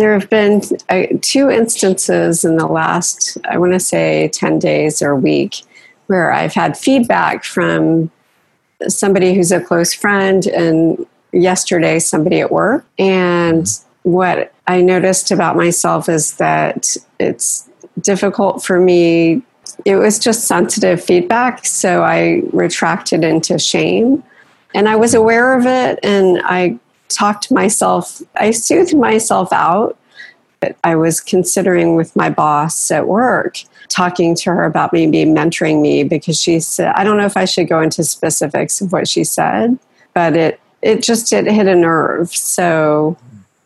There have been uh, two instances in the last, I want to say, 10 days or week, where I've had feedback from somebody who's a close friend and yesterday somebody at work. And what I noticed about myself is that it's difficult for me. It was just sensitive feedback. So I retracted into shame. And I was aware of it and I talked myself, I soothed myself out. But I was considering with my boss at work, talking to her about maybe mentoring me because she said, I don't know if I should go into specifics of what she said, but it, it just it hit a nerve. So,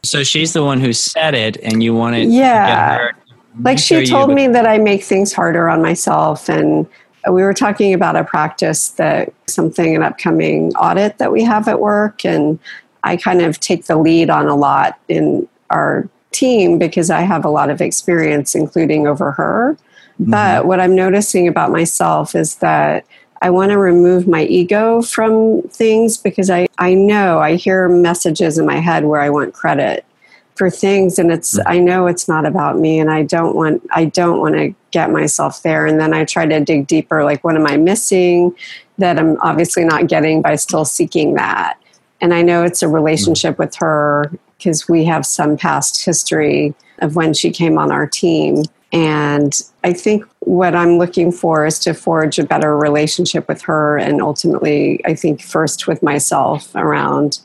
so she's the one who said it, and you wanted, yeah, like she told you, me that I make things harder on myself, and we were talking about a practice that something an upcoming audit that we have at work, and I kind of take the lead on a lot in our team because I have a lot of experience, including over her. Mm-hmm. But what I'm noticing about myself is that I want to remove my ego from things because I, I know I hear messages in my head where I want credit for things and it's mm-hmm. I know it's not about me and I don't want I don't want to get myself there and then I try to dig deeper like what am I missing that I'm obviously not getting by still seeking that and I know it's a mm-hmm. relationship with her because we have some past history of when she came on our team. And I think what I'm looking for is to forge a better relationship with her and ultimately, I think, first with myself around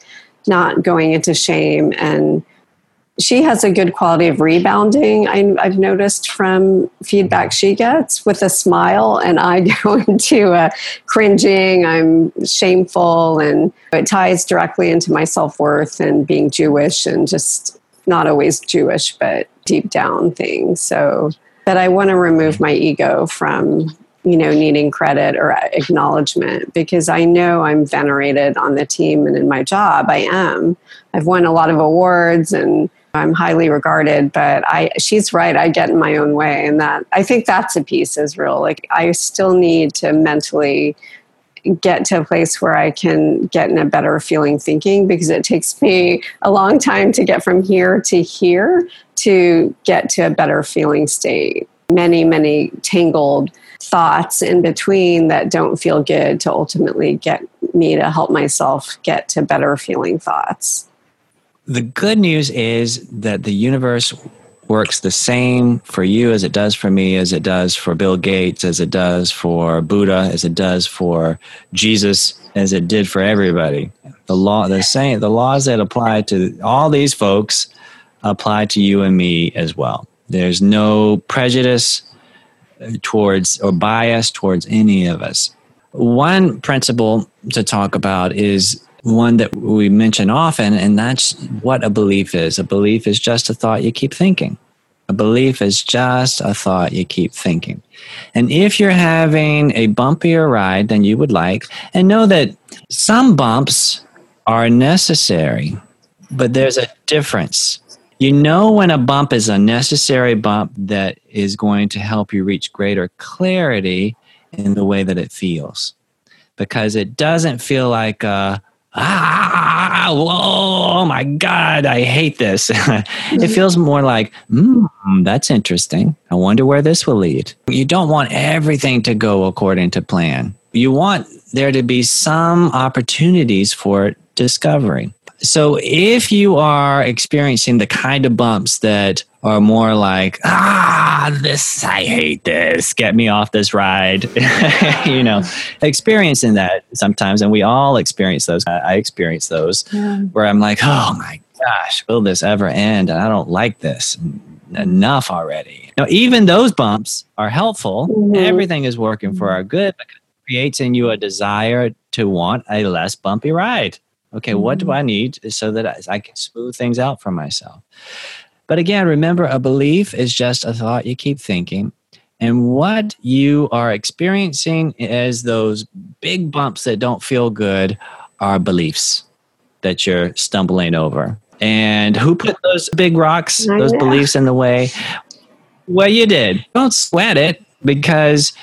not going into shame and she has a good quality of rebounding. I, have noticed from feedback she gets with a smile, and I go into a cringing. I'm shameful, and it ties directly into my self worth and being Jewish, and just not always Jewish, but deep down things. So that I want to remove my ego from you know needing credit or acknowledgement because I know I'm venerated on the team and in my job. I am. I've won a lot of awards and I'm highly regarded, but I she's right. I get in my own way, and that I think that's a piece Israel. Like I still need to mentally get to a place where I can get in a better feeling thinking because it takes me a long time to get from here to here to get to a better feeling state. Many, many tangled thoughts in between that don't feel good to ultimately get me to help myself get to better feeling thoughts the good news is that the universe works the same for you as it does for me, as it does for Bill Gates, as it does for Buddha, as it does for Jesus, as it did for everybody. The law, the same, the laws that apply to all these folks apply to you and me as well. There's no prejudice uh, towards or bias towards any of us. One principle to talk about is one that we mention often, and that's what a belief is. A belief is just a thought you keep thinking. A belief is just a thought you keep thinking. And if you're having a bumpier ride than you would like, and know that some bumps are necessary, but there's a difference. You know when a bump is a necessary bump that is going to help you reach greater clarity in the way that it feels. Because it doesn't feel like a ah, whoa, oh my God, I hate this. it feels more like, hmm, that's interesting. I wonder where this will lead. You don't want everything to go according to plan. You want there to be some opportunities for discovery. So if you are experiencing the kind of bumps that are more like, ah, this, I hate this, get me off this ride. you know, experiencing that sometimes, and we all experience those. I experience those yeah. where I'm like, oh my gosh, will this ever end? And I don't like this. Enough already. Now, even those bumps are helpful. Mm-hmm. Everything is working for our good creates in you a desire to want a less bumpy ride. Okay, mm-hmm. what do mm-hmm. I need so that I, I can smooth things out for myself? But again, remember a belief is just a thought you keep thinking. And what you are experiencing as those big bumps that don't feel good are beliefs that you're stumbling over. And who put those big rocks, those beliefs in the way? Well, you did. Don't sweat it because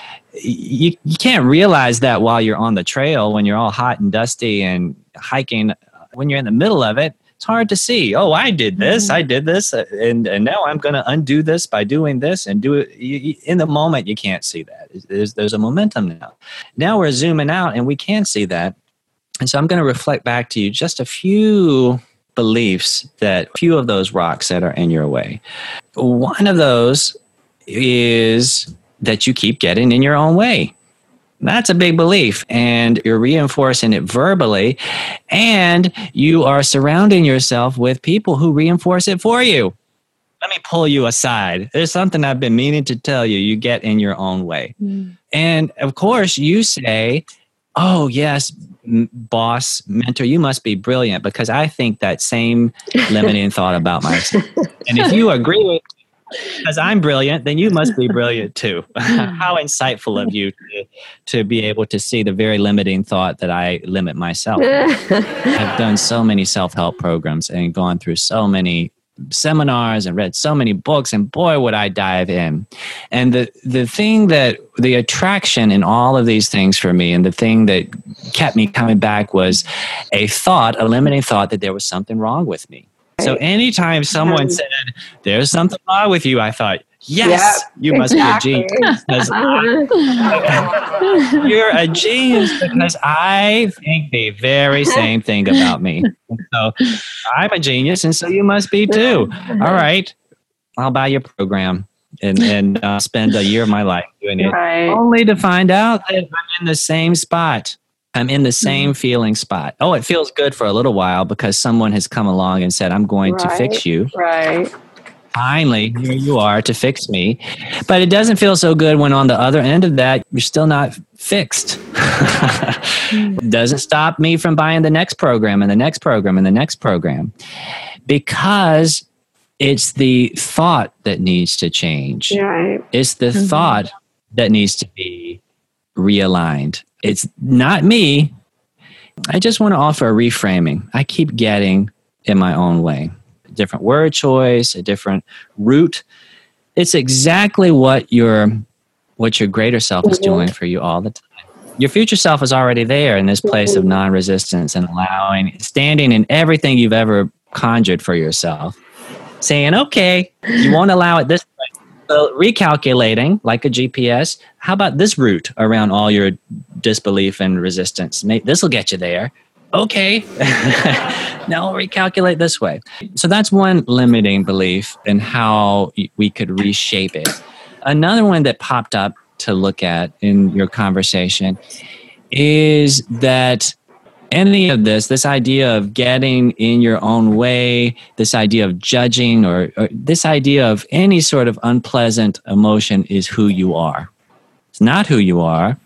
you, you can't realize that while you're on the trail when you're all hot and dusty and hiking. When you're in the middle of it, it's hard to see. Oh, I did this. Mm-hmm. I did this, and and now I'm going to undo this by doing this and do it. You, in the moment, you can't see that. There's there's a momentum now. Now we're zooming out, and we can see that. And so I'm going to reflect back to you just a few beliefs that a few of those rocks that are in your way. One of those is that you keep getting in your own way. That's a big belief, and you're reinforcing it verbally, and you are surrounding yourself with people who reinforce it for you. Let me pull you aside. There's something I've been meaning to tell you. You get in your own way. Mm. And of course, you say, Oh, yes, boss, mentor, you must be brilliant because I think that same limiting thought about myself. And if you agree with because I'm brilliant, then you must be brilliant too. Hmm. How insightful of you to, to be able to see the very limiting thought that I limit myself. I've done so many self help programs and gone through so many seminars and read so many books and boy would I dive in. And the the thing that the attraction in all of these things for me and the thing that kept me coming back was a thought, a limiting thought that there was something wrong with me. So anytime someone said, There's something wrong with you, I thought, Yes, yep, you must exactly. be a genius. you're a genius because I think the very same thing about me. So I'm a genius, and so you must be too. All right, I'll buy your program and and uh, spend a year of my life doing it, right. only to find out that I'm in the same spot. I'm in the same mm-hmm. feeling spot. Oh, it feels good for a little while because someone has come along and said, I'm going right, to fix you. Right. Finally, here you are to fix me. But it doesn't feel so good when on the other end of that, you're still not fixed. doesn't stop me from buying the next program and the next program and the next program because it's the thought that needs to change. Right. It's the mm-hmm. thought that needs to be realigned. It's not me. I just want to offer a reframing. I keep getting in my own way. A different word choice, a different route. It's exactly what your what your greater self is mm-hmm. doing for you all the time. Your future self is already there in this place of mm-hmm. non-resistance and allowing standing in everything you've ever conjured for yourself. Saying, okay, you won't allow it this recalculating like a GPS, how about this route around all your disbelief and resistance? This will get you there. Okay. now recalculate this way. So that's one limiting belief and how we could reshape it. Another one that popped up to look at in your conversation is that any of this, this idea of getting in your own way, this idea of judging, or, or, this idea of any sort of unpleasant emotion is who you are. It's not who you are,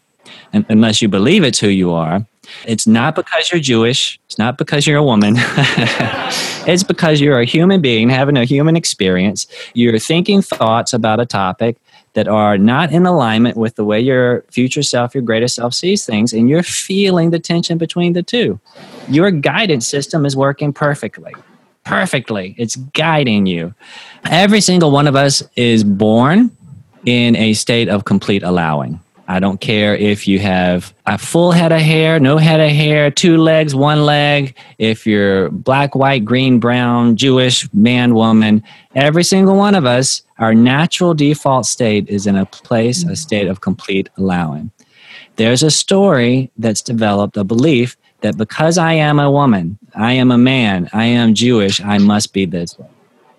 unless you believe it's who you are. It's not because you're Jewish. It's not because you're a woman. it's because you're a human being having a human experience. You're thinking thoughts about a topic that are not in alignment with the way your future self, your greater self sees things, and you're feeling the tension between the two. Your guidance system is working perfectly. Perfectly. It's guiding you. Every single one of us is born in a state of complete allowing. I don't care if you have a full head of hair, no head of hair, two legs, one leg, if you're black, white, green, brown, Jewish, man, woman. Every single one of us, our natural default state is in a place, a state of complete allowing. There's a story that's developed, a belief that because I am a woman, I am a man, I am Jewish, I must be this way.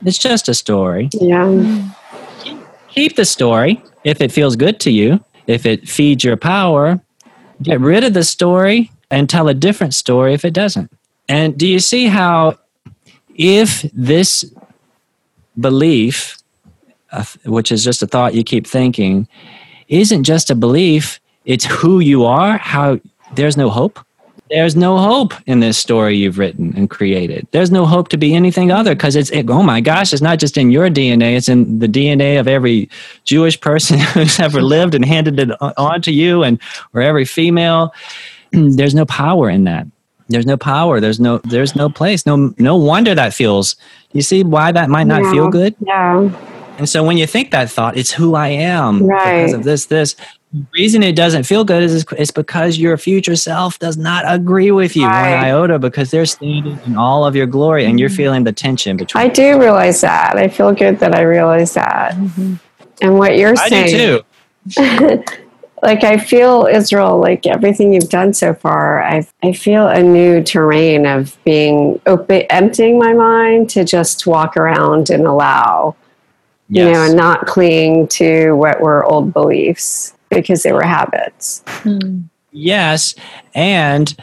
It's just a story. Yeah. Keep the story if it feels good to you if it feeds your power, get rid of the story and tell a different story if it doesn't. And do you see how, if this belief, which is just a thought you keep thinking, isn't just a belief, it's who you are, how there's no hope. There's no hope in this story you've written and created. There's no hope to be anything other because it's, it, oh my gosh, it's not just in your DNA, it's in the DNA of every Jewish person who's ever lived and handed it on to you, and or every female. There's no power in that. There's no power. There's no. There's no place. No. No wonder that feels. You see why that might not yeah. feel good. Yeah. And so when you think that thought, it's who I am right. because of this, this. The reason it doesn't feel good is it's because your future self does not agree with you right. one iota because they're standing in all of your glory and you're mm-hmm. feeling the tension between. I do realize that. I feel good that I realize that. Mm-hmm. And what you're saying I saying. too. like I feel Israel, like everything you've done so far, I I feel a new terrain of being open, emptying my mind to just walk around and allow, yes. you know, and not cling to what were old beliefs because they were habits. Yes, and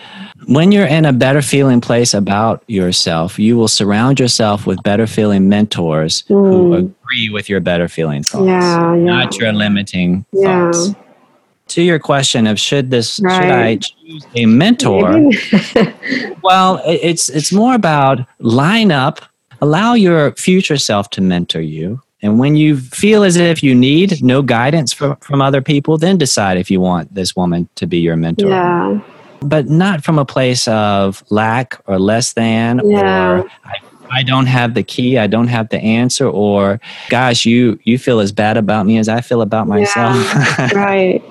when you're in a better feeling place about yourself, you will surround yourself with better feeling mentors mm. who hmm. agree with your better feeling thoughts, yeah, yeah. not your limiting yeah. thoughts to your question of should this right. should I choose a mentor? well, it's it's more about line up, allow your future self to mentor you. And when you feel as if you need no guidance from, from other people, then decide if you want this woman to be your mentor. Yeah. But not from a place of lack or less than yeah. or I, I don't have the key, I don't have the answer, or gosh, you you feel as bad about me as I feel about myself. Yeah, right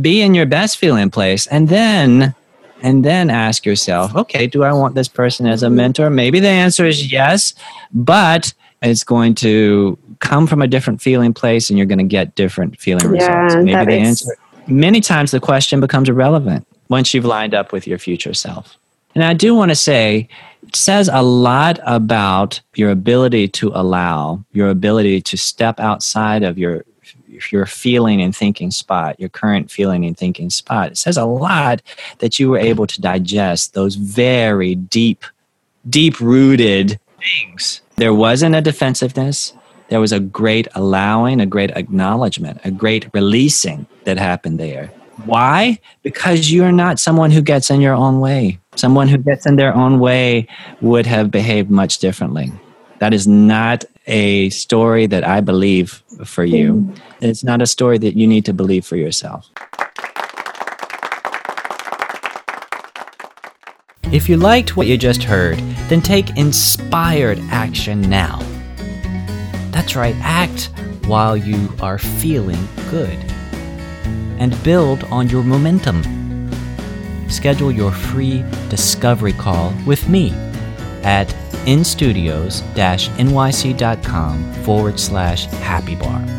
be in your best feeling place and then and then ask yourself okay do i want this person as a mm-hmm. mentor maybe the answer is yes but it's going to come from a different feeling place and you're going to get different feeling yeah, results maybe the makes... answer many times the question becomes irrelevant once you've lined up with your future self and i do want to say it says a lot about your ability to allow your ability to step outside of your your feeling and thinking spot, your current feeling and thinking spot. It says a lot that you were able to digest those very deep, deep rooted things. There wasn't a defensiveness. There was a great allowing, a great acknowledgement, a great releasing that happened there. Why? Because you're not someone who gets in your own way. Someone who gets in their own way would have behaved much differently. That is not a story that I believe for you. Mm. It's not a story that you need to believe for yourself. If you liked what you just heard, then take inspired action now. That's right, act while you are feeling good. And build on your momentum. Schedule your free discovery call with me at instudios-nyc.com forward slash happy bar.